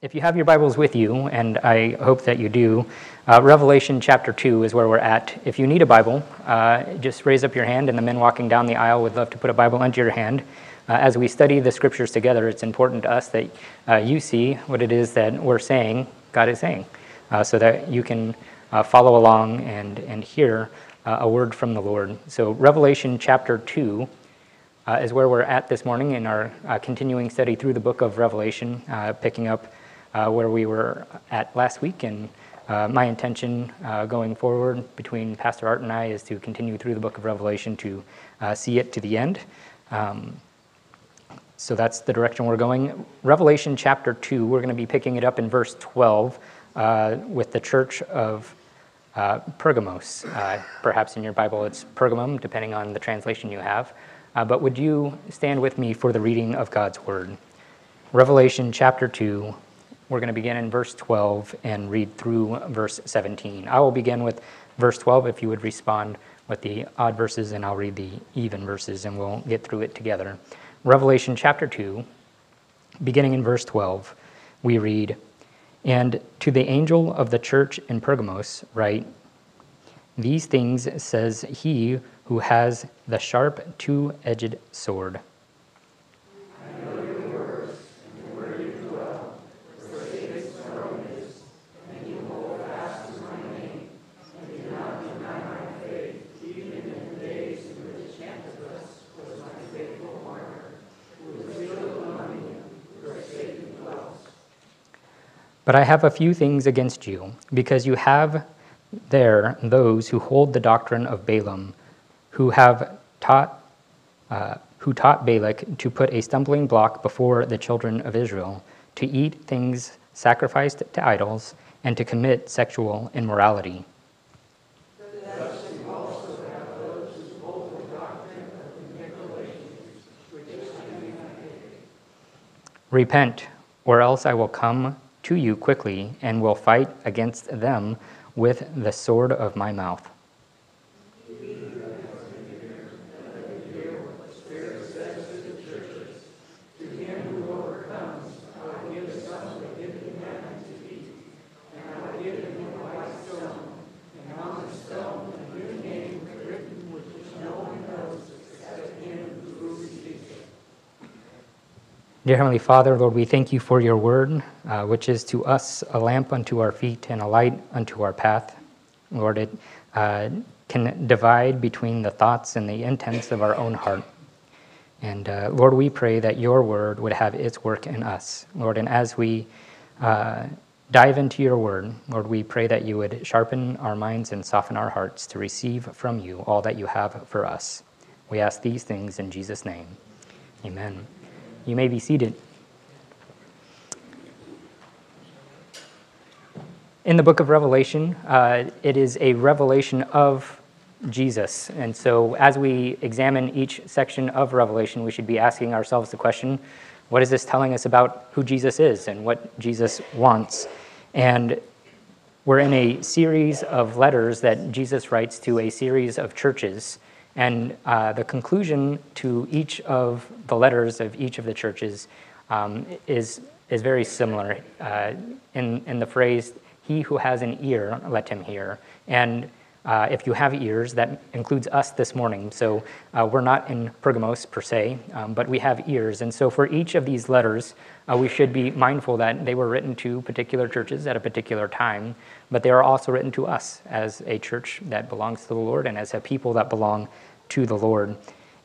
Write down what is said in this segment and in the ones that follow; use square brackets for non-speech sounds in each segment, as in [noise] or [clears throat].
If you have your Bibles with you, and I hope that you do, uh, Revelation chapter 2 is where we're at. If you need a Bible, uh, just raise up your hand, and the men walking down the aisle would love to put a Bible under your hand. Uh, as we study the scriptures together, it's important to us that uh, you see what it is that we're saying, God is saying, uh, so that you can uh, follow along and, and hear a word from the Lord. So, Revelation chapter 2 is where we're at this morning in our continuing study through the book of Revelation, picking up where we were at last week. And uh, my intention uh, going forward between Pastor Art and I is to continue through the book of Revelation to uh, see it to the end. Um, so that's the direction we're going. Revelation chapter 2, we're going to be picking it up in verse 12 uh, with the church of uh, Pergamos. perhaps in your Bible it's Pergamum, depending on the translation you have. but would you stand with me for the reading of God's word? Revelation chapter 2, we're going to begin in verse 12 and read through verse 17. I will begin with verse 12 if you would respond with the odd verses, and I'll read the even verses and we'll get through it together. Revelation chapter 2, beginning in verse 12, we read, And to the angel of the church in Pergamos, write, These things says he who has the sharp two edged sword. But I have a few things against you, because you have there those who hold the doctrine of Balaam, who have taught, uh, who taught Balak to put a stumbling block before the children of Israel, to eat things sacrificed to idols, and to commit sexual immorality. Repent, or else I will come to you quickly and will fight against them with the sword of my mouth. Dear Heavenly Father, Lord, we thank you for your word, uh, which is to us a lamp unto our feet and a light unto our path. Lord, it uh, can divide between the thoughts and the intents of our own heart. And uh, Lord, we pray that your word would have its work in us. Lord, and as we uh, dive into your word, Lord, we pray that you would sharpen our minds and soften our hearts to receive from you all that you have for us. We ask these things in Jesus' name. Amen. You may be seated. In the book of Revelation, uh, it is a revelation of Jesus. And so, as we examine each section of Revelation, we should be asking ourselves the question what is this telling us about who Jesus is and what Jesus wants? And we're in a series of letters that Jesus writes to a series of churches. And uh, the conclusion to each of the letters of each of the churches um, is, is very similar uh, in, in the phrase, He who has an ear, let him hear. And uh, if you have ears, that includes us this morning. So uh, we're not in Pergamos per se, um, but we have ears. And so for each of these letters, uh, we should be mindful that they were written to particular churches at a particular time, but they are also written to us as a church that belongs to the Lord and as a people that belong to the Lord.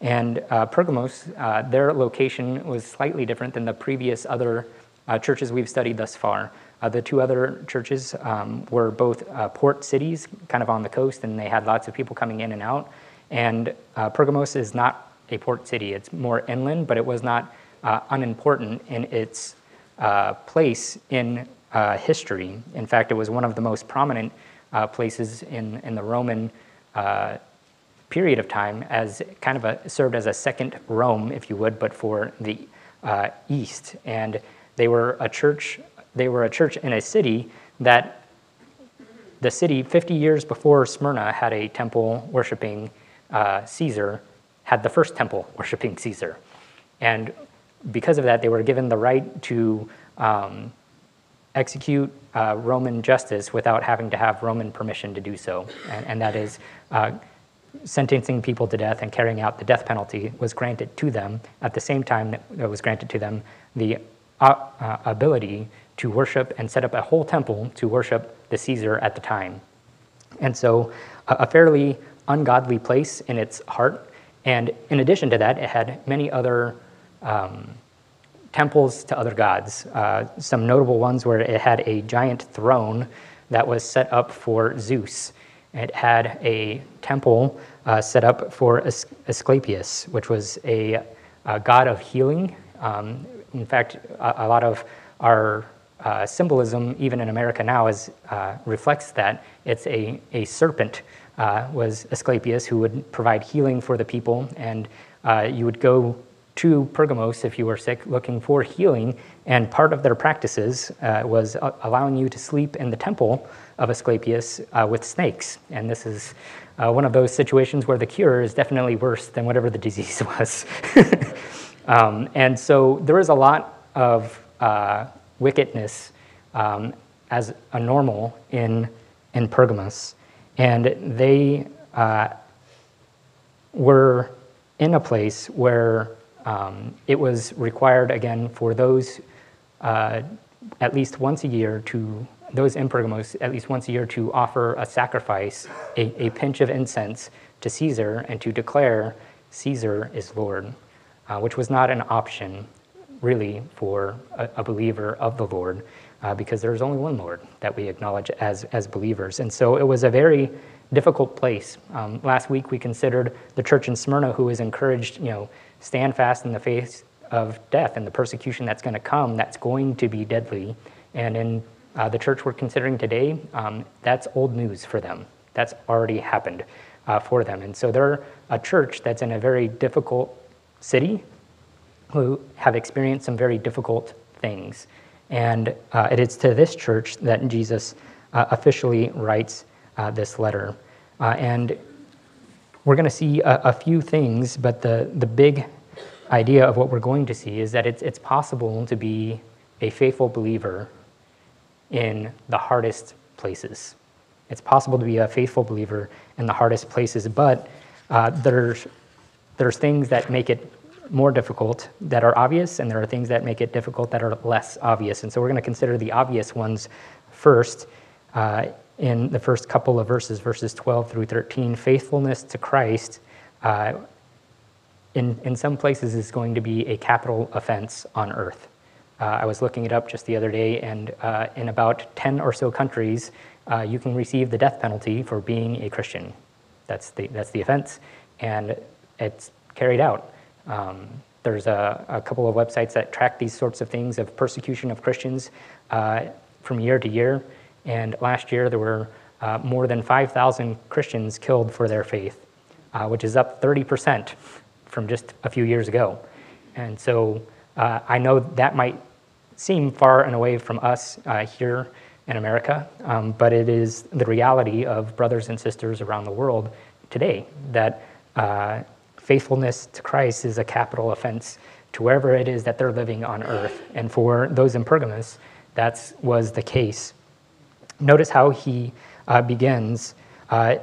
And uh, Pergamos, uh, their location was slightly different than the previous other uh, churches we've studied thus far. Uh, the two other churches um, were both uh, port cities, kind of on the coast, and they had lots of people coming in and out. And uh, Pergamos is not a port city, it's more inland, but it was not unimportant in its place in history. In fact, it was one of the most prominent places in, in the Roman period of time as kind of a served as a second Rome, if you would, but for the uh, east. And they were a church. They were a church in a city that the city 50 years before Smyrna had a temple worshiping uh, Caesar, had the first temple [laughs] worshiping Caesar, and because of that, they were given the right to um, execute uh, Roman justice without having to have Roman permission to do so, and, and that is uh, sentencing people to death and carrying out the death penalty was granted to them at the same time that was granted to them the uh, uh, ability to worship and set up a whole temple to worship the Caesar at the time. And so, a, fairly ungodly place in its heart. And in addition to that, it had many other um, temples to other gods. Uh, some notable ones where it had a giant throne that was set up for Zeus. It had a temple uh, set up for Asclepius, which was a, a god of healing. Um, in fact, a, a, lot of our uh, symbolism, even in America now, is, uh, reflects that. It's a, a serpent, uh, was Asclepius, who would provide healing for the people. And uh, you would go to Pergamos if you were sick looking for healing, and part of their practices uh, was uh, allowing you to sleep in the temple of Asclepius uh, with snakes. And this is uh, one of those situations where the cure is definitely worse than whatever the [laughs] disease was. [laughs] um, and so there is a lot of uh, wickedness um, as a normal in, in Pergamos. And they uh, were in a place where um, it was required, again, for those uh, at least once a year to, those in Pergamos, at least once a year to offer a sacrifice, a, a pinch of incense to Caesar and to declare Caesar is Lord, uh, which was not an option really for a, a believer of the Lord. Uh, because there's only one Lord that we acknowledge as, as believers. And so it was a very difficult place. Um, last week we considered the church in Smyrna who was encouraged, you know, stand fast in the face of death and the persecution that's going to come, that's going to be deadly. And in uh, the church we're considering today, um, that's old news for them. That's already happened uh, for them. And so they're a church that's in a very difficult city who have experienced some very difficult things. And uh, it is to this church that Jesus uh, officially writes uh, this letter. Uh, and we're going to see a, a, few things, but the, the big idea of what we're going to see is that it's, it's possible to be a faithful believer in the hardest places. It's possible to be a faithful believer in the hardest places, but uh, there's, there's things that make it more difficult that are obvious, and there are things that make it difficult that are less obvious. And so we're going to consider the obvious ones first. Uh, in the first couple of verses, verses 12 through 13, faithfulness to Christ uh, in, in some places is going to be a capital offense on earth. Uh, I was looking it up just the other day, and uh, in about 10 or so countries, uh, you can receive the death penalty for being a Christian. That's the, that's the offense, and it's carried out. Um, there's a, a, couple of websites that track these sorts of things of persecution of Christians uh, from year to year. And last year, there were uh, more than 5,000 Christians killed for their faith, uh, which is up 30% from just a few years ago. And so uh, I know that might seem far and away from us uh, here in America, um, but it is the reality of brothers and sisters around the world today that uh, faithfulness to Christ is a capital offense to wherever it is that they're living on earth. And for those in Pergamos, that was the case. Notice how he uh, begins. Uh,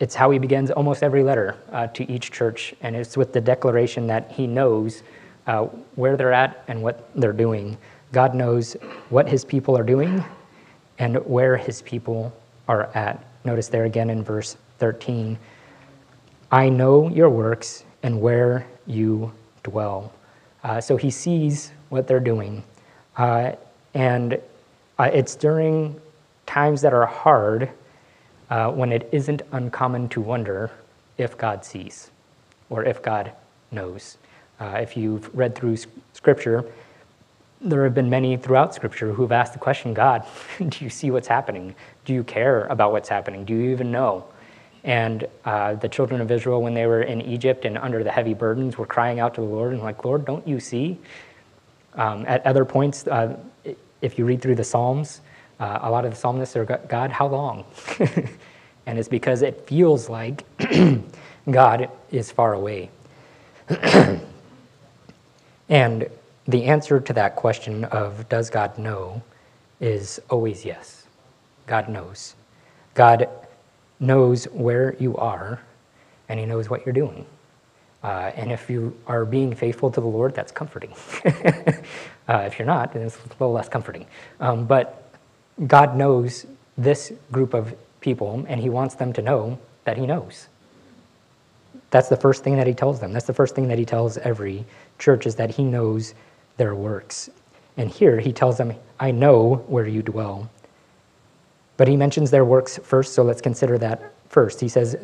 it's how he begins almost every letter uh, to each church, and it's with the declaration that he knows uh, where they're at and what they're doing. God knows what his people are doing and where his people are at. Notice there again in verse 13 I know your works and where you dwell. Uh, so he sees what they're doing. Uh, and it's during times that are hard uh, when it isn't uncommon to wonder if God sees or if God knows. Uh, if you've read through Scripture, there have been many throughout Scripture who've asked the question God, [laughs] do you see what's happening? Do you care about what's happening? Do you even know? And uh, the children of Israel, when they were in Egypt and under the heavy burdens, were crying out to the Lord and, like, Lord, don't you see? Um, at other points, uh, if you read through the Psalms, uh, a lot of the psalmists are, God, how long? [laughs] and it's because it feels like [clears throat] God is far away. [clears throat] and the answer to that question of does God know is always yes. God knows. God knows where you are, and He knows what you're doing. Uh, and if you are being faithful to the Lord, that's comforting. [laughs] uh, if you're not, then it's a little less comforting. Um, but God knows this group of people, and He wants them to know that He knows. That's the first thing that He tells them. That's the first thing that He tells every church is that He knows their works. And here He tells them, I know where you dwell. But He mentions their works first, so let's consider that first. He says,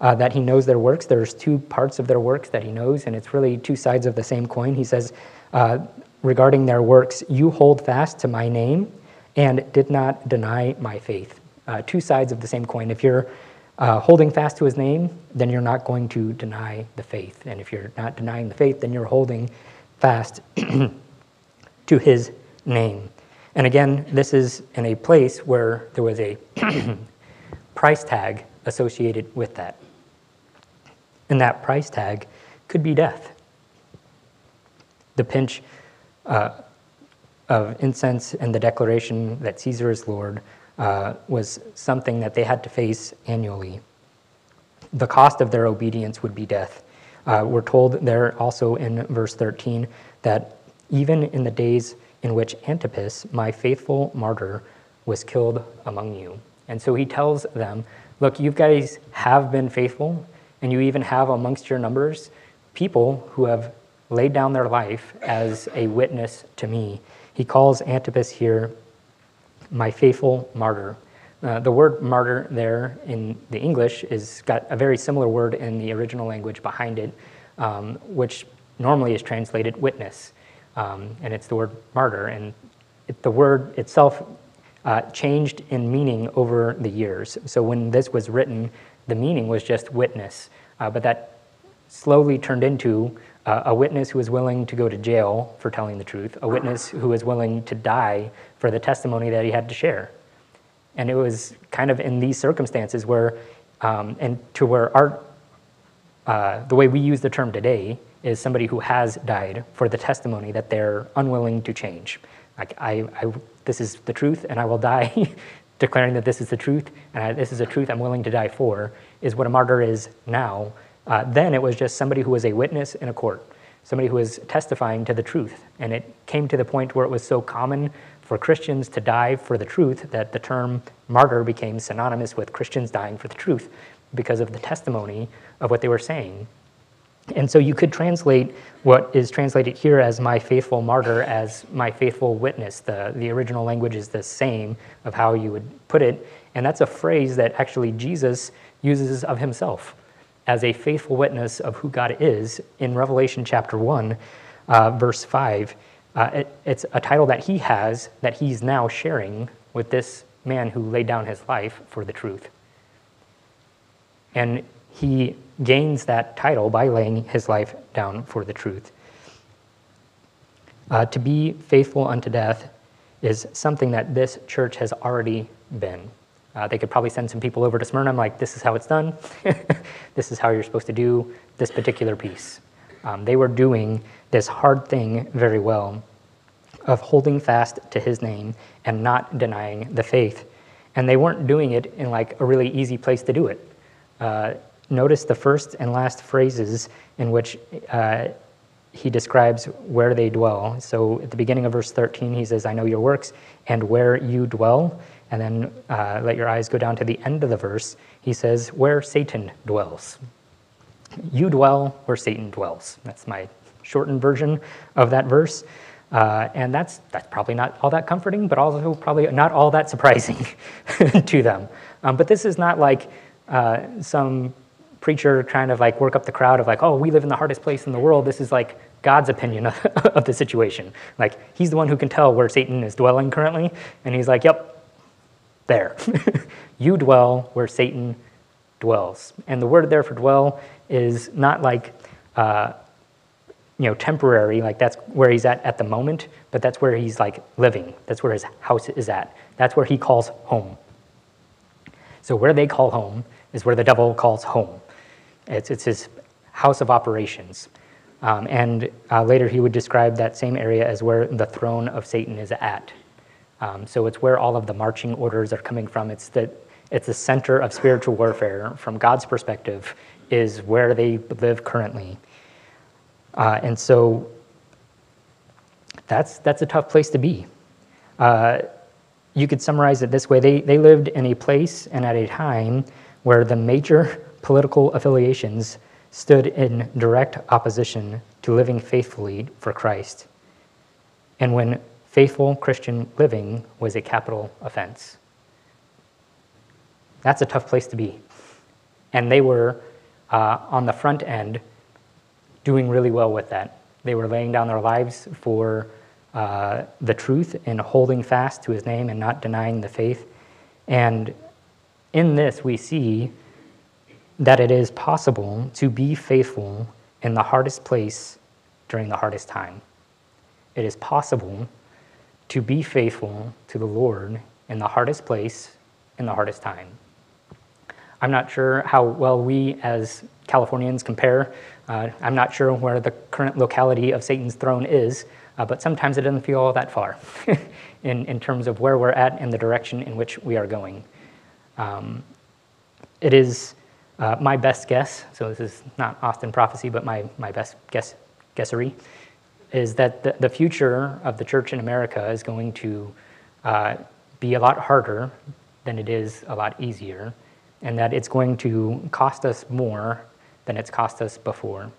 uh, that he knows their works. There's two parts of their works that he knows, and it's really two sides of the same coin. He says, uh, regarding their works, you hold fast to my name and did not deny my faith. Uh, two sides of the same coin. If you're uh, holding fast to his name, then you're not going to deny the faith. And if you're not denying the faith, then you're holding fast [clears throat] to his name. And again, this is in a place where there was a [clears throat] price tag associated with that. And that price tag could be death. The pinch uh, of incense and the declaration that Caesar is Lord uh, was something that they had to face annually. The cost of their obedience would be death. Uh, we're told there also in verse 13 that even in the days in which Antipas, my faithful martyr, was killed among you. And so he tells them, Look, you guys have been faithful, and you even have amongst your numbers people who have laid down their life as a witness to me. He calls Antipas here my faithful martyr. Uh, the word martyr there in the English is got a very similar word in the original language behind it, um, which normally is translated witness. Um, and it's the word martyr. And it, the word itself uh, changed in meaning over the years. So when this was written, the meaning was just witness, uh, but that slowly turned into uh, a witness who is willing to go to jail for telling the truth, a witness who is willing to die for the testimony that he had to share. And it was kind of in these circumstances where, um, and to where our, uh, the way we use the term today is somebody who has died for the testimony that they're unwilling to change. Like, I, I this is the truth, and I will die [laughs] declaring that this is the truth, and I, this is a truth I'm willing to die for, is what a martyr is now. Uh, then it was just somebody who was a witness in a court, somebody who was testifying to the truth. And it came to the point where it was so common for Christians to die for the truth that the term martyr became synonymous with Christians dying for the truth because of the testimony of what they were saying. And so you could translate what is translated here as my faithful martyr as my faithful witness. The, the original language is the same of how you would put it. And that's a phrase that actually Jesus uses of himself as a faithful witness of who God is in Revelation chapter 1, uh, verse 5. Uh, it, it's a title that he has that he's now sharing with this man who laid down his life for the truth. And he gains that title by laying his life down for the truth. Uh, to be faithful unto death is something that this church has already been. Uh, they could probably send some people over to Smyrna. I'm like, this is how it's done. [laughs] this is how you're supposed to do this particular piece. Um, they were doing this hard thing very well of holding fast to his name and not denying the faith. And they weren't doing it in like a really easy place to do it. Uh, notice the first and last phrases in which uh, he describes where they dwell. So at the beginning of verse 13, he says, I know your works and where you dwell. And then uh, let your eyes go down to the end of the verse. He says, Where Satan dwells. You dwell where Satan dwells. That's my shortened version of that verse. Uh, and that's, that's probably not all that comforting, but also probably not all that surprising [laughs] to them. Um, but this is not like uh, some preacher trying to like work up the crowd of like, oh, we live in the hardest place in the world. This is like God's opinion of, [laughs] of the situation. Like he's the one who can tell where Satan is dwelling currently, and he's like, yep, there. [laughs] you dwell where Satan dwells. And the word there for dwell is not like, uh, you know, temporary, like that's where he's at at the moment, but that's where he's like living. That's where his house is at. That's where he calls home. So where they call home is where the devil calls home. It's, it's his house of operations. Um, and uh, later he would describe that same area as where the throne of Satan is at. Um, so it's where all of the marching orders are coming from. It's the, it's the center of spiritual warfare from God's perspective, is where they live currently. Uh, and so that's, that's a tough place to be. Uh, you could summarize it this way they, they lived in a place and at a time where the major [laughs] political affiliations stood in direct opposition to living faithfully for Christ. And when faithful Christian living was a capital offense. That's a tough place to be. And they were uh, on the front end doing really well with that. They were laying down their lives for uh, the truth and holding fast to his name and not denying the faith. And in this, we see that it is possible to be faithful in the hardest place during the hardest time. It is possible to be faithful to the Lord in the hardest place, in the hardest time. I'm not sure how well we as Californians compare. Uh, I'm not sure where the current locality of Satan's throne is, uh, but sometimes it doesn't feel all that far [laughs] in, in terms of where we're at and the direction in which we are going. Um, it is uh, my best guess, so this is not Austin prophecy, but my, my best guess, guessery, is that the, the future of the church in America is going to uh, be a lot harder than it is a lot easier, and that it's going to cost us more than it's cost us before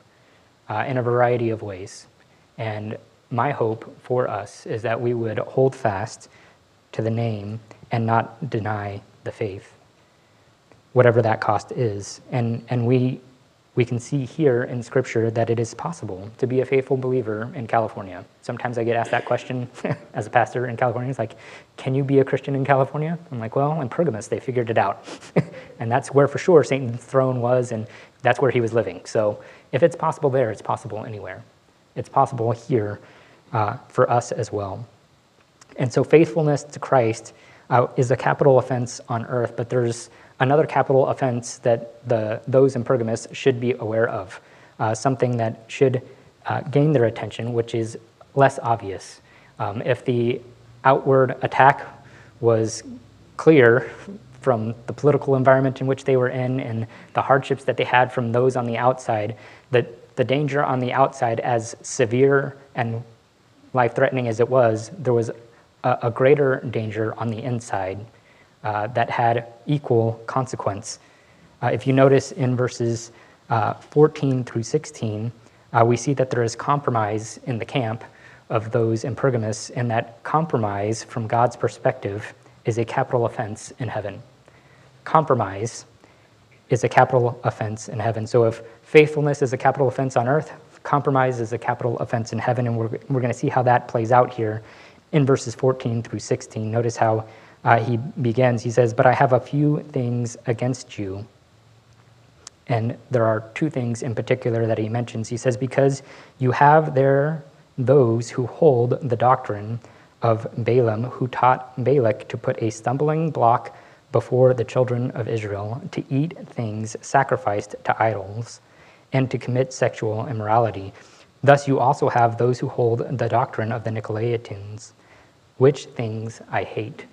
uh, in a variety of ways. And my hope for us is that we would hold fast to the name and not deny the faith, whatever that cost is. And, and we we can see here in Scripture that it is possible to be a faithful believer in California. Sometimes I get asked that question [laughs] as a pastor in California. It's like, can you be a Christian in California? I'm like, well, in Pergamos, they figured it out. [laughs] and that's where for sure Satan's throne was, and that's where he was living. So if it's possible there, it's possible anywhere. It's possible here uh, for us as well. And so faithfulness to Christ uh, is a capital offense on earth, but there's another capital offense that the, those in Pergamos should be aware of, uh, something that should uh, gain their attention, which is less obvious. Um, if the outward attack was clear from the political environment in which they were in and the hardships that they had from those on the outside, the, the danger on the outside, as severe and life threatening as it was, there was a, a greater danger on the inside uh, that had equal consequence. Uh, if you notice in verses uh, 14 through 16, uh, we see that there is compromise in the camp of those in Pergamos, and that compromise, from God's perspective, is a capital offense in heaven. Compromise is a capital offense in heaven. So if faithfulness is a capital offense on earth, compromise is a capital offense in heaven, and we're, we're going to see how that plays out here in verses 14 through 16. Notice how uh, he begins, he says, But I have a few things against you. And there are two things in particular that he mentions. He says, Because you have there those who hold the doctrine of Balaam, who taught Balak to put a stumbling block before the children of Israel, to eat things sacrificed to idols, and to commit sexual immorality. Thus you also have those who hold the doctrine of the Nicolaitans, which things I hate.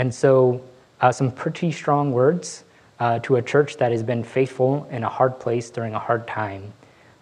And so, uh, some pretty strong words uh, to a church that has been faithful in a hard place during a hard time.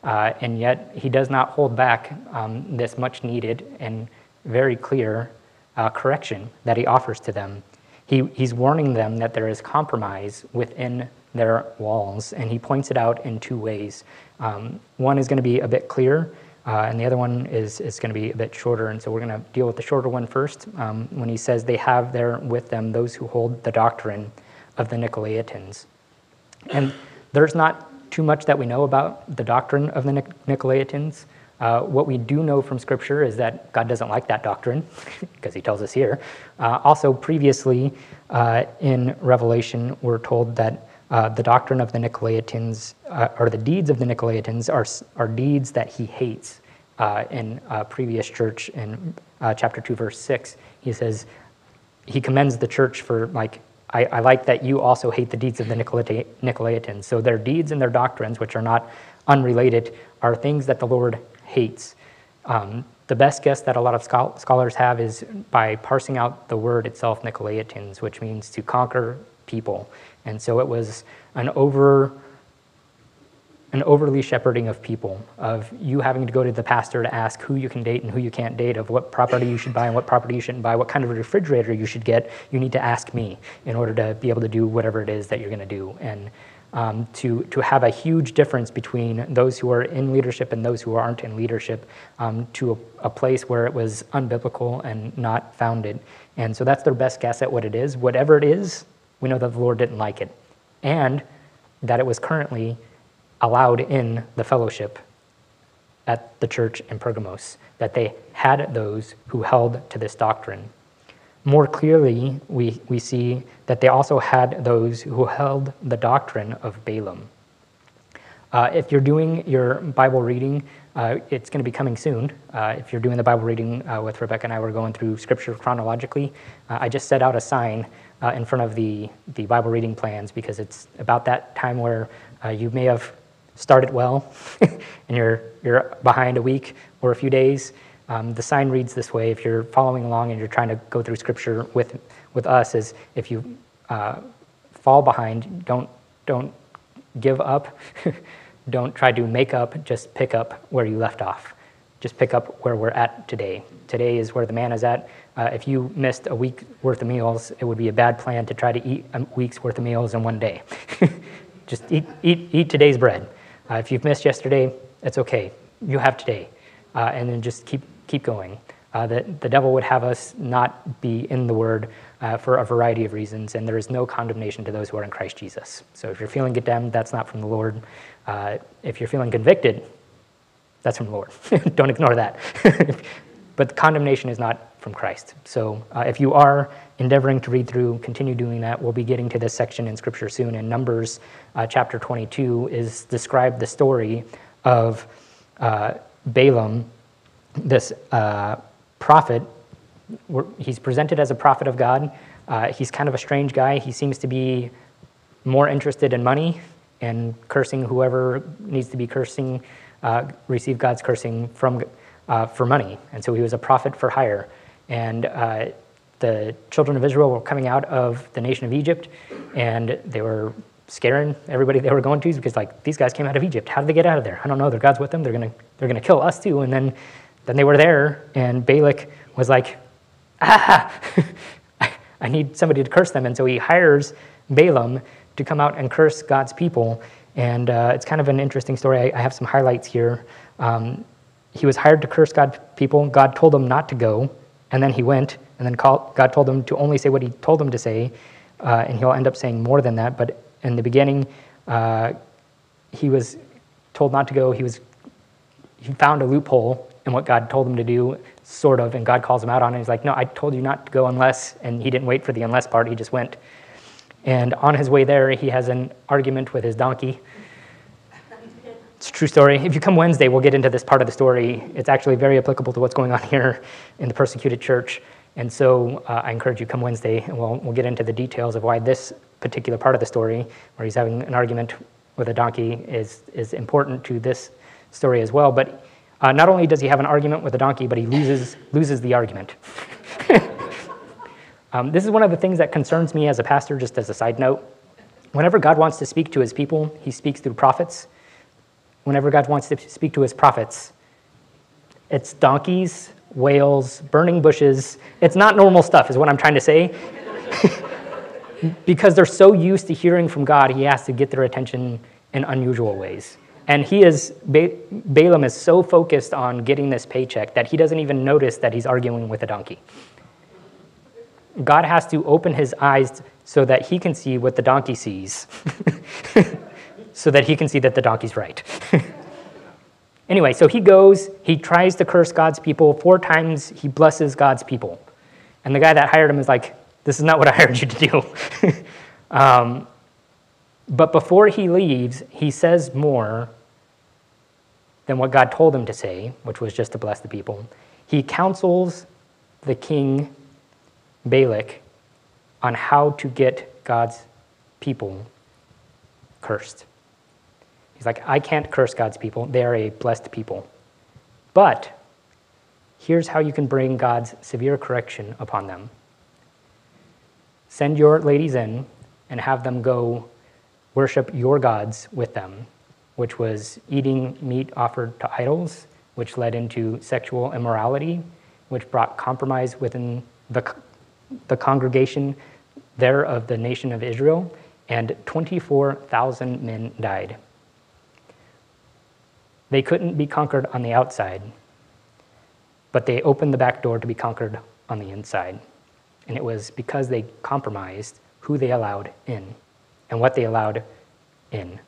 Uh, and yet, he does not hold back um, this much needed and very clear uh, correction that he offers to them. He, he's warning them that there is compromise within their walls, and he points it out in two ways. Um, one is going to be a bit clear, uh, and the other one is, is going to be a bit shorter. And so we're going to deal with the shorter one first um, when he says they have there with them those who hold the doctrine of the Nicolaitans. And there's not too much that we know about the doctrine of the Nicolaitans. Uh, what we do know from Scripture is that God doesn't like that doctrine, [laughs] because he tells us here. Uh, also, previously uh, in Revelation, we're told that uh, the doctrine of the Nicolaitans, uh, or the deeds of the Nicolaitans, are, are deeds that he hates. Uh, in a previous church in uh, chapter 2, verse 6, he says, he commends the church for, like, I, I like that you also hate the deeds of the Nicolaitans. So their deeds and their doctrines, which are not unrelated, are things that the Lord hates. Um, the best guess that a lot of scholars have is by parsing out the word itself, Nicolaitans, which means to conquer people. And so it was an over an overly shepherding of people, of you having to go to the pastor to ask who you can date and who you can't date, of what property you should buy and what property you shouldn't buy, what kind of refrigerator you should get. You need to ask me in order to be able to do whatever it is that you're going to do. And um, to, to have a huge difference between those who are in leadership and those who aren't in leadership um, to a, a, place where it was unbiblical and not founded. And so that's their best guess at what it is. Whatever it is, we know that the Lord didn't like it. And that it was currently allowed in the fellowship at the church in Pergamos, that they had those who held to this doctrine. More clearly, we, we see that they also had those who held the doctrine of Balaam. Uh, if you're doing your Bible reading, uh, it's going to be coming soon. Uh, if you're doing the Bible reading uh, with Rebecca and I, we're going through Scripture chronologically. Uh, I just set out a sign uh, in front of the, the Bible reading plans because it's about that time where you may have started well [laughs] and you're, you're behind a week or a few days. Um, the sign reads this way if you're following along and you're trying to go through scripture with, with us is if you uh, fall behind, don't, don't give up, [laughs] don't try to make up, just pick up where you left off. Just pick up where we're at today. Today is where the man is at. Uh, if you missed a week worth of meals, it would be a bad plan to try to eat a week's worth of meals in one day. [laughs] just eat, eat, eat today's bread. Uh, if you've missed yesterday, it's okay. You have today. Uh, and then just keep keep going. Uh, the, the devil would have us not be in the word uh, for a variety of reasons, and there is no condemnation to those who are in Christ Jesus. So if you're feeling condemned, that's not from the Lord. Uh, if you're feeling convicted, that's from the Lord. [laughs] Don't ignore that. [laughs] but condemnation is not from Christ. So uh, if you are endeavoring to read through, continue doing that. We'll be getting to this section in Scripture soon. In Numbers uh, chapter 22 is described the story of uh, Balaam this uh, prophet, he's presented as a prophet of God. Uh, he's kind of a strange guy. He seems to be more interested in money and cursing whoever needs to be cursing, uh, receive God's cursing from uh, for money. And so he was a prophet for hire. And the children of Israel were coming out of the nation of Egypt, and they were scaring everybody they were going to because like these guys came out of Egypt. How did they get out of there? I don't know. Their God's with them. They're gonna they're gonna kill us too. And then then they were there, and Balak was like, ah, [laughs] I need somebody to curse them. And so he hires Balaam to come out and curse God's people. And uh, it's kind of an interesting story. I, I have some highlights here. Um, he was hired to curse God's people. God told him not to go, and then he went. And then God told them to only say what he told them to say, uh, and he'll end up saying more than that. But in the beginning, uh, he was told not to go. He was he found a loophole in what God told him to do, sort of, and God calls him out on it. He's like, No, I told you not to go unless, and he didn't wait for the unless part, he just went. And on his way there, he has an argument with his donkey. It's a true story. If you come Wednesday, we'll get into this part of the story. It's actually very applicable to what's going on [laughs] here in the persecuted church. And so uh, I encourage you come Wednesday, and we'll, we'll get into the details of why this particular part of the story, where he's having an argument with a donkey, is, is important to this story as well. But uh, not only does he have an argument with a donkey, but he loses, loses the argument. [laughs] um, this is one of the things that concerns me as a pastor, just as a side note. Whenever God wants to speak to his people, he speaks through prophets. Whenever God wants to speak to his prophets, it's donkeys, whales, burning bushes. It's not normal stuff, is what I'm trying to say. [laughs] because they're so used to hearing from God, he has to get their attention in unusual ways. And he is, ba- Balaam is so focused on getting this paycheck that he doesn't even notice that he's arguing with a donkey. God has to open his eyes so that he can see what the donkey sees, [laughs] so that he can see that the donkey's right. [laughs] anyway, so he goes, he tries to curse God's people. Four times he blesses God's people. And the guy that hired him is like, This is not what I hired you to do. [laughs] um, but before he leaves, he says more than what God told him to say, which was just to bless the people. He counsels the king Balak on how to get God's people cursed. He's like, I can't curse God's people. They are a blessed people. But here's how you can bring God's severe correction upon them. Send your ladies in and have them go worship your gods with them, which was eating meat offered to idols, which led into sexual immorality, which brought compromise within the, the congregation there of the nation of Israel, and 24,000 men died. They couldn't be conquered on the outside, but they opened the back door to be conquered on the inside. And it was because they compromised who they allowed in and what they allowed in.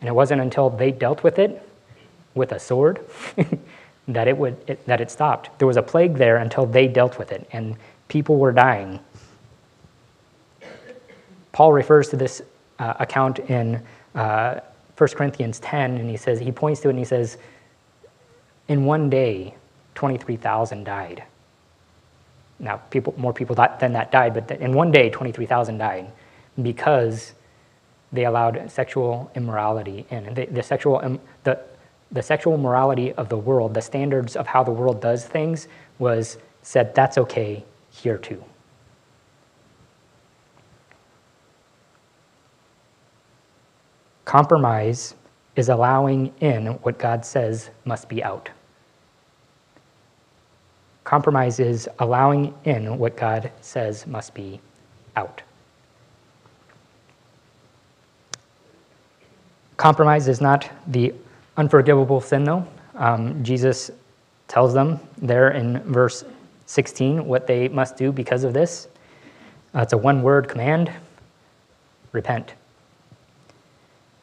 And it wasn't until they dealt with it with a sword [laughs] that it would it, that it stopped. There was a plague there until they dealt with it, and people were dying. Paul refers to this uh, account in uh, 1 Corinthians 10, and he says, he points to it and he says, in one day, 23,000 died. Now, people, more people than that died, but in one day, 23,000 died because they allowed sexual immorality in. The, the, sexual, the, the sexual morality of the world, the standards of how the world does things, was said that's okay here too. Compromise is allowing in what God says must be out. Compromise is allowing in what God says must be out. Compromise is not the unforgivable sin, though. Um, Jesus tells them there in verse 16 what they must do because of this. Uh, it's a one word command repent.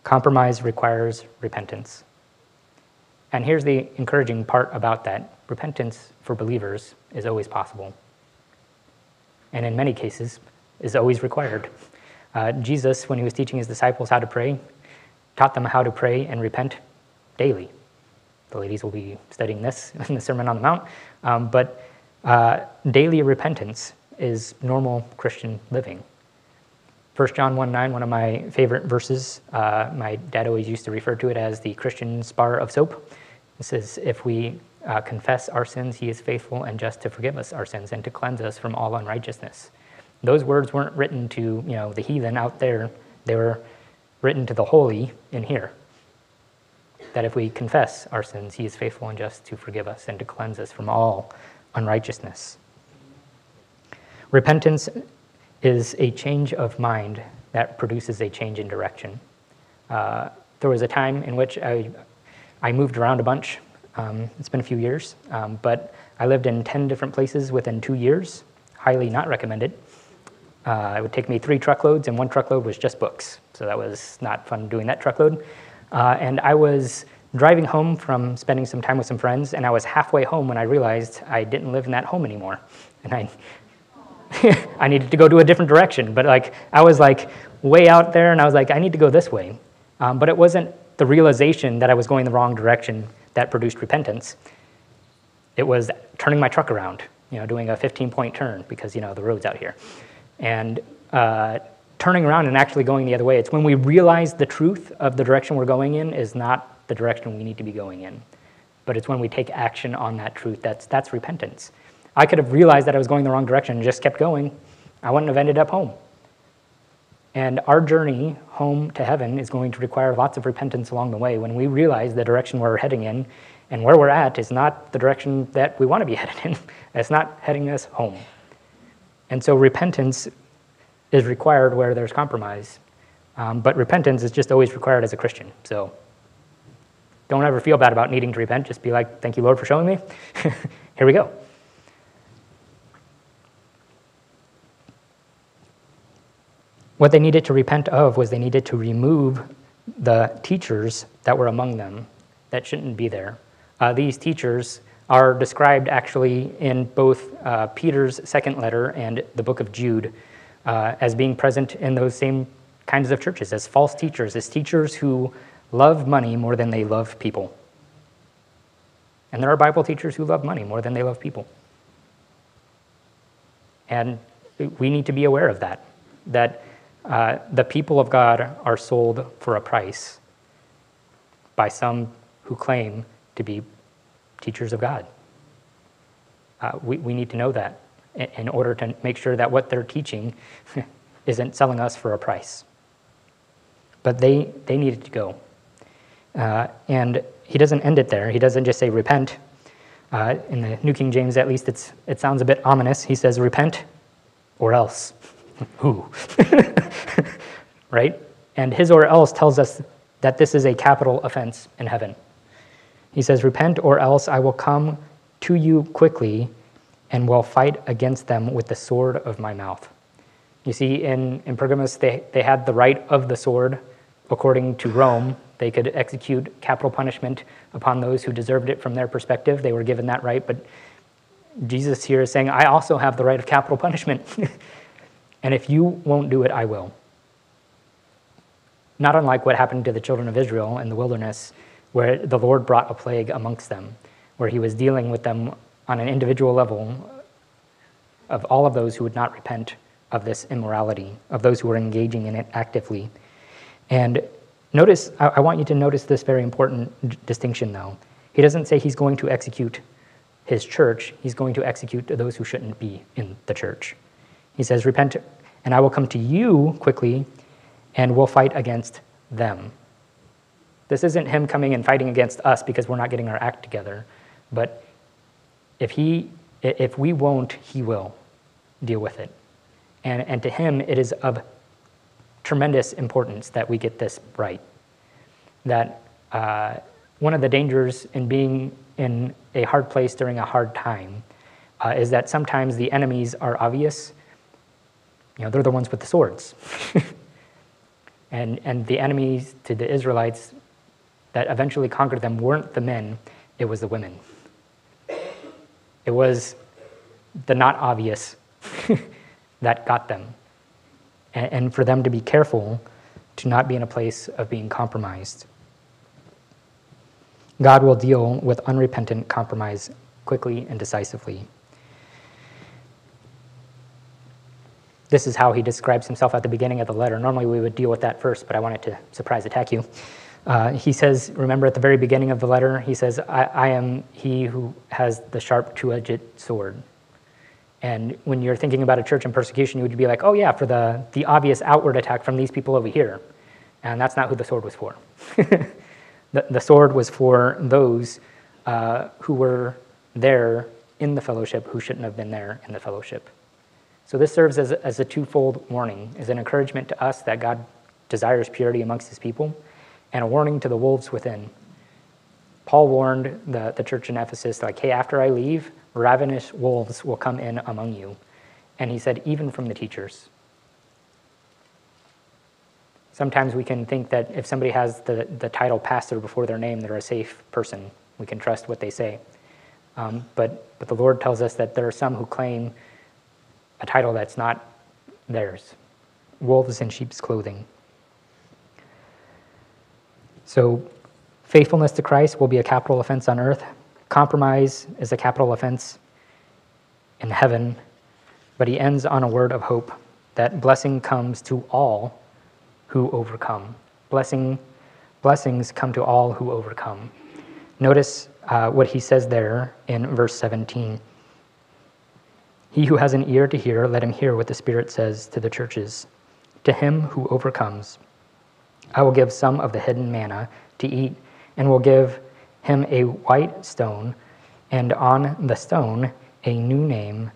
Compromise requires repentance. And here's the encouraging part about that repentance for believers is always possible. And in many cases, is always required. Uh, Jesus, when he was teaching his disciples how to pray, taught them how to pray and repent daily. The ladies will be studying this [laughs] in the Sermon on the Mount. Um, but uh, daily repentance is normal Christian living. 1 John 1 9, one of my favorite verses. Uh, my dad always used to refer to it as the Christian bar of soap. It says, If we uh, confess our sins, he is faithful and just to forgive us our sins and to cleanse us from all unrighteousness. Those words weren't written to you know, the heathen out there, they were written to the holy in here. That if we confess our sins, he is faithful and just to forgive us and to cleanse us from all unrighteousness. Repentance is a change of mind that produces a change in direction. Uh, there was a time in which I, I moved around a bunch. Um, it's been a few years, um, but I lived in 10 different places within two years. Highly not recommended. Uh, it would take me three truckloads, and one truckload was just books. So that was not fun doing that truckload. Uh, and I was driving home from spending some time with some friends, and I was halfway home when I realized I didn't live in that home anymore. And I [laughs] I needed to go to a different direction. But like I was like way out there, and I was like, I need to go this way. Um, but it wasn't the realization that I was going the wrong direction that produced repentance. It was turning my truck around, you know, doing a 15-point turn because you know the road's out here, and uh, turning around and actually going the other way. It's when we realize the truth of the direction we're going in is not the direction we need to be going in, but it's when we take action on that truth that's that's repentance. I could have realized that I was going the wrong direction and just kept going. I wouldn't have ended up home. And our journey home to heaven is going to require lots of repentance along the way when we realize the direction we're heading in and where we're at is not the direction that we want to be [laughs] headed in. It's not heading us home. And so repentance is required where there's compromise. Um, but repentance is just always required as a Christian. So don't ever feel bad about needing to repent. Just be like, thank you, Lord, for showing me. [laughs] Here we go. What they needed to repent of was they needed to remove the teachers that were among them that shouldn't be there. Uh, these teachers are described actually in both uh, Peter's second letter and the book of Jude uh, as being present in those same kinds of churches as false teachers, as teachers who love money more than they love people. And there are Bible teachers who love money more than they love people. And we need to be aware of that, that uh, the people of God are sold for a price by some who claim to be teachers of God. uh, we, we need to know that in, order to make sure that what they're teaching [laughs] isn't selling us for a price. But they, they needed to go. Uh, and he doesn't end it there. He doesn't just say repent. Uh, in the New King James, at least, it's, it sounds a bit ominous. He says repent or else. [laughs] Who? [laughs] right? And his or else tells us that this is a capital offense in heaven. He says, Repent, or else I will come to you quickly and will fight against them with the sword of my mouth. You see, in, in Pergamos, they, they had the right of the sword according to Rome. They could execute capital punishment upon those who deserved it from their perspective. They were given that right. But Jesus here is saying, I also have the right of capital punishment. [laughs] and if you won't do it, I will. Not unlike what happened to the children of Israel in the wilderness, where the Lord brought a plague amongst them, where he was dealing with them on an individual level of all of those who would not repent of this immorality, of those who were engaging in it actively. And notice, I, want you to notice this very important distinction, though. He doesn't say he's going to execute his church, he's going to execute those who shouldn't be in the church. He says, Repent, and I will come to you quickly, and we'll fight against them. This isn't him coming and fighting against us because we're not getting our act together, but if, he, if we won't, he will deal with it. And, and to him, it is of tremendous importance that we get this right. That uh, one of the dangers in being in a hard place during a hard time uh, is that sometimes the enemies are obvious. You know, they're the ones with the swords. [laughs] and, and the enemies to the Israelites that eventually conquered them weren't the men, it was the women. It was the not obvious [laughs] that got them. And, and for them to be careful to not be in a place of being compromised. God will deal with unrepentant compromise quickly and decisively. This is how he describes himself at the beginning of the letter. Normally we would deal with that first, but I wanted to surprise attack you. Uh, he says, remember at the very beginning of the letter, he says, I, I am he who has the sharp two edged sword. And when you're thinking about a church in persecution, you would be like, oh, yeah, for the, the obvious outward attack from these people over here. And that's not who the sword was for. [laughs] the, the sword was for those uh, who were there in the fellowship who shouldn't have been there in the fellowship. So this serves as as a twofold warning, as an encouragement to us that God desires purity amongst his people, and a warning to the wolves within. Paul warned the, the church in Ephesus, like, hey, after I leave, ravenous wolves will come in among you. And he said, even from the teachers. Sometimes we can think that if somebody has the, the title pastor before their name, they're a safe person. We can trust what they say. Um, but, but the Lord tells us that there are some who claim a title that's not theirs wolves in sheep's clothing. So, faithfulness to Christ will be a capital offense on earth. Compromise is a capital offense in heaven. But he ends on a word of hope that blessing comes to all who overcome. Blessing, blessings come to all who overcome. Notice uh, what he says there in verse 17. He who has an ear to hear, let him hear what the Spirit says to the churches. To him who overcomes, I will give some of the hidden manna to eat, and will give him a white stone, and on the stone a new name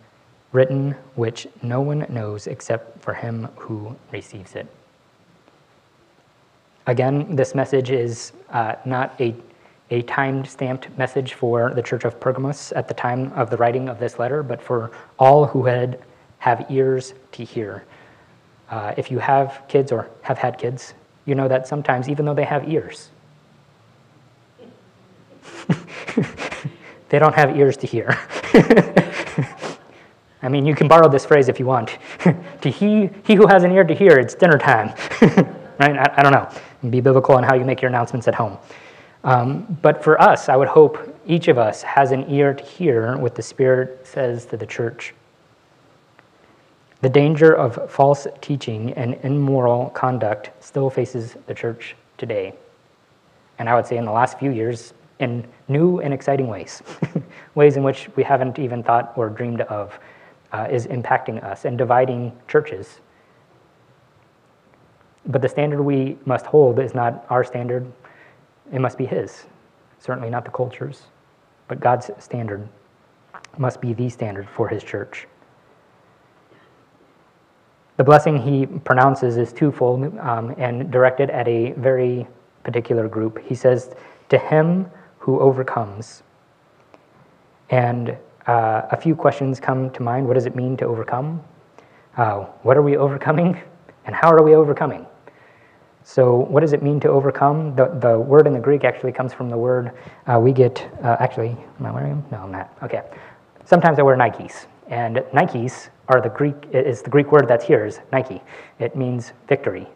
written which no one knows except for him who receives it. Again, this message is uh, not a, a time stamped message for the church of Pergamos at the time of the writing of this letter, but for all who had have ears to hear. Uh, if you have kids or have had kids, you know that sometimes, even though they have ears, [laughs] they don't have ears to hear. [laughs] I mean, you can borrow this phrase if you want. [laughs] to he, he who has an ear to hear, it's dinner time. right? I, I, don't know. Be biblical in how you make your announcements at home. Um, but for us, I would hope each of us has an ear to hear what the Spirit says to the church. The danger of false teaching and immoral conduct still faces the church today. And I would say in the last few years, in new and exciting ways, [laughs] ways in which we haven't even thought or dreamed of, uh, is impacting us and dividing churches. But the standard we must hold is not our standard, it must be His. Certainly not the culture's, but God's standard must be the standard for His church. The blessing he pronounces is twofold um, and directed at a very particular group. He says, To him who overcomes. And uh, a few questions come to mind. What does it mean to overcome? Uh, what are we overcoming? And how are we overcoming? So, what does it mean to overcome? The, the word in the Greek actually comes from the word uh, we get. Uh, actually, am I wearing them? No, I'm not. Okay. Sometimes I wear Nikes. And Nikes are the Greek, is the Greek word that's here is Nike. It means victory.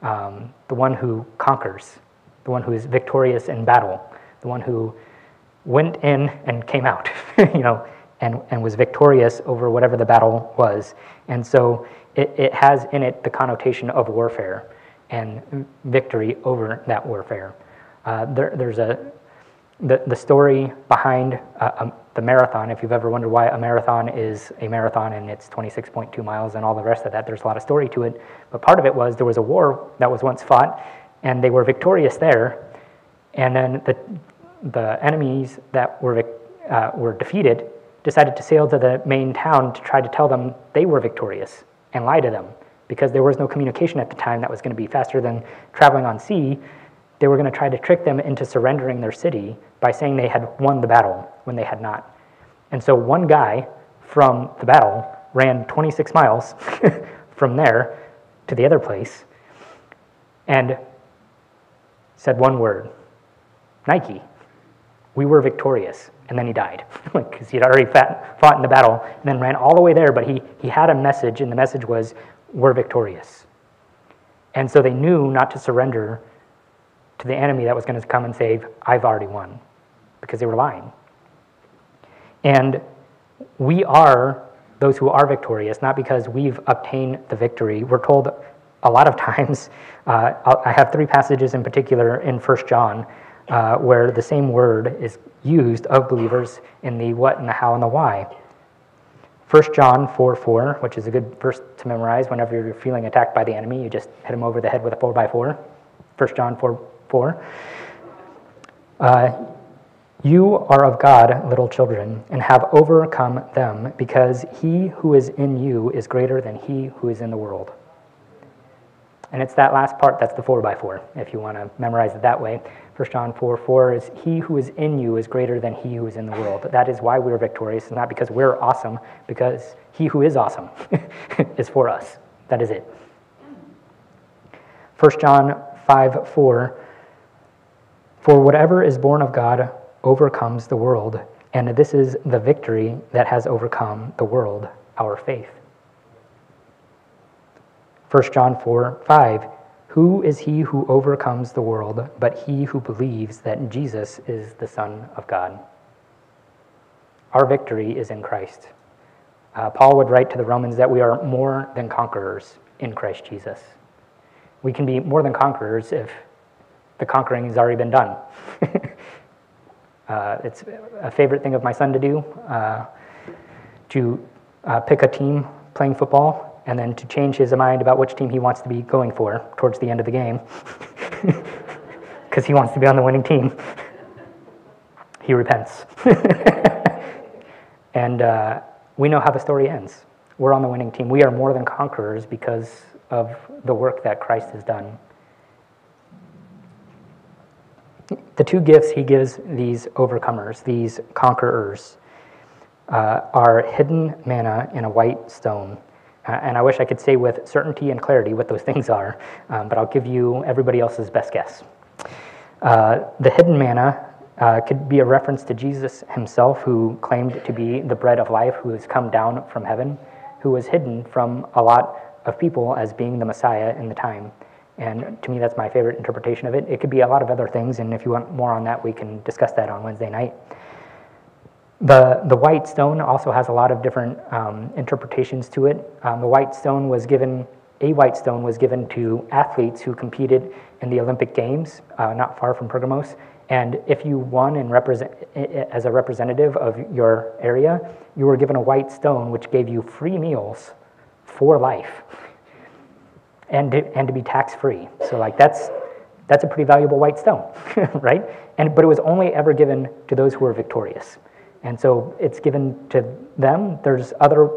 Um, the one who conquers, the one who is victorious in battle, the one who went in and came out, [laughs] you know, and, and was victorious over whatever the battle was. And so it, it has in it the connotation of warfare and victory over that warfare. Uh, there, there's a the, the story behind uh, um, the marathon, if you've ever wondered why a marathon is a marathon and it's 26.2 miles and all the rest of that, there's a lot of story to it. But part of it was there was a war that was once fought, and they were victorious there. And then the, the enemies that were, uh, were defeated decided to sail to the main town to try to tell them they were victorious and lie to them because there was no communication at the time that was going to be faster than traveling on sea they were going to try to trick them into surrendering their city by saying they had won the battle when they had not. And so one guy from the battle ran 26 miles [laughs] from there to the other place and said one word Nike. We were victorious. And then he died [laughs] because he had already fought in the battle and then ran all the way there. But he, he had a message, and the message was, We're victorious. And so they knew not to surrender to the enemy that was going to come and save, I've already won, because they were lying. And we are those who are victorious, not because we've obtained the victory. We're told a lot of [laughs] times, uh, I have three passages in particular in 1 John uh, where the same word is used of believers in the what and the how and the why. 1 John 4 4, which is a good verse to memorize whenever you're feeling attacked by the enemy, you just hit him over the head with a 4 by 4. 1 John 4 4. Uh, you are of God, little children, and have overcome them, because he who is in you is greater than he who is in the world. And it's that last part that's the 4 by 4 if you want to memorize it that way. 1 John 4 4 is, He who is in you is greater than he who is in the world. That is why we're victorious, not because we're awesome, because he who is awesome [laughs] is for us. That is it. 1 John 5 4 for whatever is born of God overcomes the world, and this is the victory that has overcome the world, our faith. 1 John 4 5. Who is he who overcomes the world but he who believes that Jesus is the Son of God? Our victory is in Christ. Uh, Paul would write to the Romans that we are more than conquerors in Christ Jesus. We can be more than conquerors if the conquering has already been done. [laughs] uh, it's a favorite thing of my son to do uh, to uh, pick a team playing football and then to change his mind about which team he wants to be going for towards the end of the game [laughs] because he wants to be on the winning team. [laughs] he repents. [laughs] and uh, we know how the story ends. We're on the winning team. We are more than conquerors because of the work that Christ has done the two gifts he gives these overcomers, these conquerors, uh, are hidden manna in a white stone. Uh, and I wish I could say with certainty and clarity what those [laughs] things are, um, but I'll give you everybody else's best guess. Uh, the hidden manna uh, could be a reference to Jesus himself, who claimed to be the bread of life, who has come down from heaven, who was hidden from a lot of people as being the Messiah in the time. And to me, that's my favorite interpretation of it. It could be a lot of other things, and if you want more on that, we can discuss that on Wednesday night. The, the white stone also has a lot of different um, interpretations to it. Um, the white stone was given, a white stone was given to athletes who competed in the Olympic Games, uh, not far from Pergamos, And if you won and represent, as a representative of your area, you were given a white stone which gave you free meals for life [laughs] and to, and to be tax free. So, like, that's, that's a pretty valuable white stone, [laughs] right? And, but it was only ever given to those who were victorious. And so it's given to them. There's other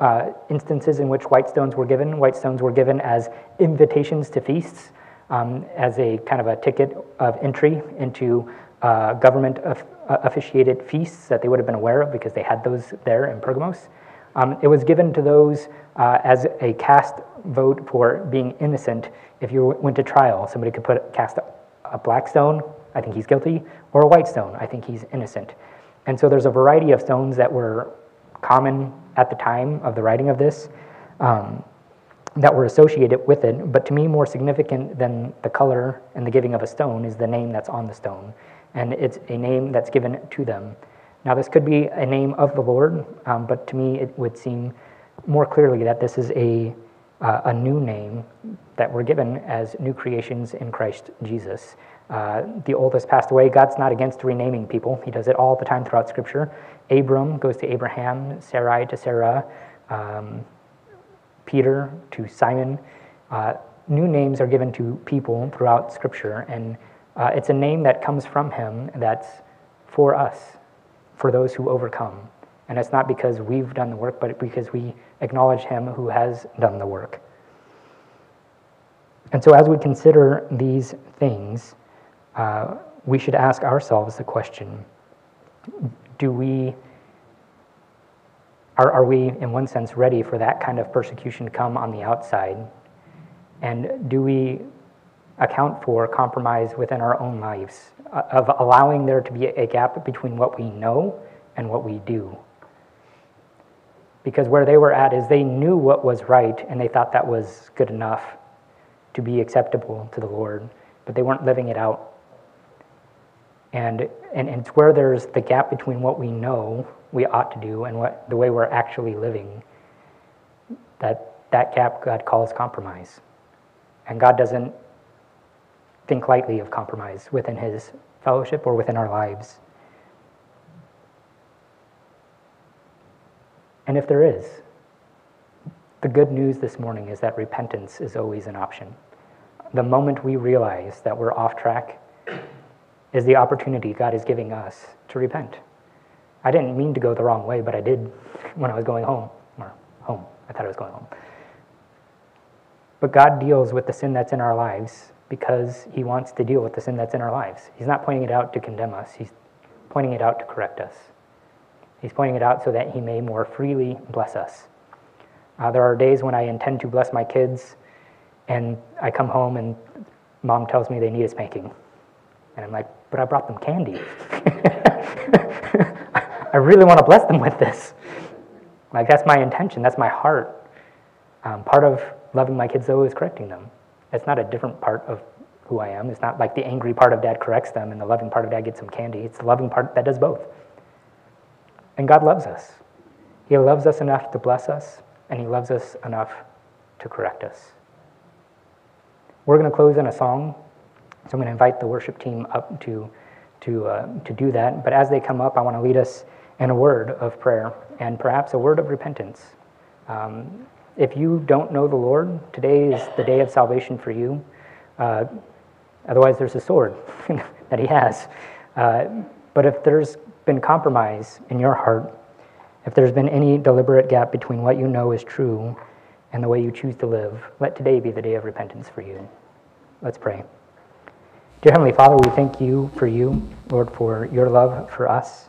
uh, instances in which white stones were given. White stones were given as invitations to feasts, um, as a kind of a ticket of entry into uh, government of, uh, officiated feasts that they would have been aware of because they had those there in Pergamos. Um, it was given to those uh, as a cast vote for being innocent. If you went to trial, somebody could put cast a black stone, I think he's guilty, or a white stone, I think he's innocent. And so there's a variety of stones that were common at the time of the writing of this um, that were associated with it. But to me, more significant than the color and the giving of a stone is the name that's on the stone. And it's a name that's given to them. Now, this could be a name of the Lord, um, but to me, it would seem more clearly that this is a, uh, a new name that we're given as new creations in Christ Jesus. Uh, the oldest passed away. God's not against renaming people, He does it all the time throughout Scripture. Abram goes to Abraham, Sarai to Sarah, um, Peter to Simon. Uh, new names are given to people throughout Scripture, and uh, it's a name that comes from Him that's for us, for those who overcome. And it's not because we've done the work, but because we acknowledge Him who has done the work. And so, as we consider these things, uh, we should ask ourselves the question do we are, are we in one sense ready for that kind of persecution to come on the outside? And do we account for compromise within our own lives uh, of allowing there to be a gap between what we know and what we do? Because where they were at is they knew what was right and they thought that was good enough to be acceptable to the lord but they weren't living it out and, and, and it's where there's the gap between what we know we ought to do and what the way we're actually living that that gap God calls compromise. And God doesn't think lightly of compromise within his fellowship or within our lives. And if there is, the good news this morning is that repentance is always an option. The moment we realize that we're off track is the opportunity God is giving us to repent. I didn't mean to go the wrong way, but I did [laughs] when I was going home, or home. I thought I was going home. But God deals with the sin that's in our lives because He wants to deal with the sin that's in our lives. He's not pointing it out to condemn us, He's pointing it out to correct us. He's pointing it out so that He may more freely bless us. Uh, there are days when I intend to bless my kids, and I come home and mom tells me they need a spanking. And I'm like, but I brought them candy. [laughs] I really want to bless them with this. Like, that's my intention, that's my heart. Um, part of loving my kids, though, is correcting them. It's not a different part of who I am. It's not like the angry part of dad corrects them and the loving part of dad gets some candy. It's the loving part that does both. And God loves us. He loves us enough to bless us, and He loves us enough to correct us. We're going to close in a song. So I'm going to invite the worship team up to, to, uh, to do that. But as they come up, I want to lead us in a word of prayer and perhaps a word of repentance. Um, if you don't know the Lord, today is the day of salvation for you. Uh, otherwise, there's a sword [laughs] that He has. Uh, but if there's been compromise in your heart, if there's been any deliberate gap between what you know is true and the way you choose to live, let today be the day of repentance for you. Let's pray. Dear Heavenly Father, we thank you for you, Lord, for your love for us.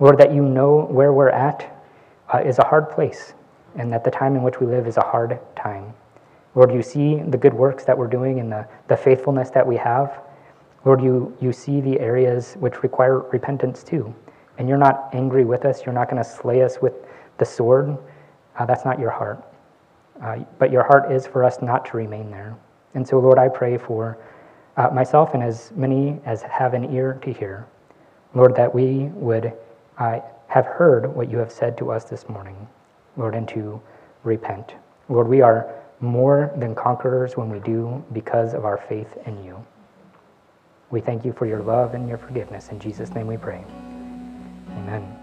Lord, that you know where we're at uh, is a hard place, and that the time in which we live is a hard time. Lord, you see the good works that we're doing and the, the faithfulness that we have. Lord, you, you see the areas which require repentance too. And you're not angry with us. You're not going to slay us with the sword. Uh, that's not your heart. Uh, but your heart is for us not to remain there. And so, Lord, I pray for uh, myself and as many as have an ear to hear, Lord, that we would uh, have heard what you have said to us this morning, Lord, and to repent. Lord, we are more than conquerors when we do because of our faith in you. We thank you for your love and your forgiveness. In Jesus' name we pray. Amen.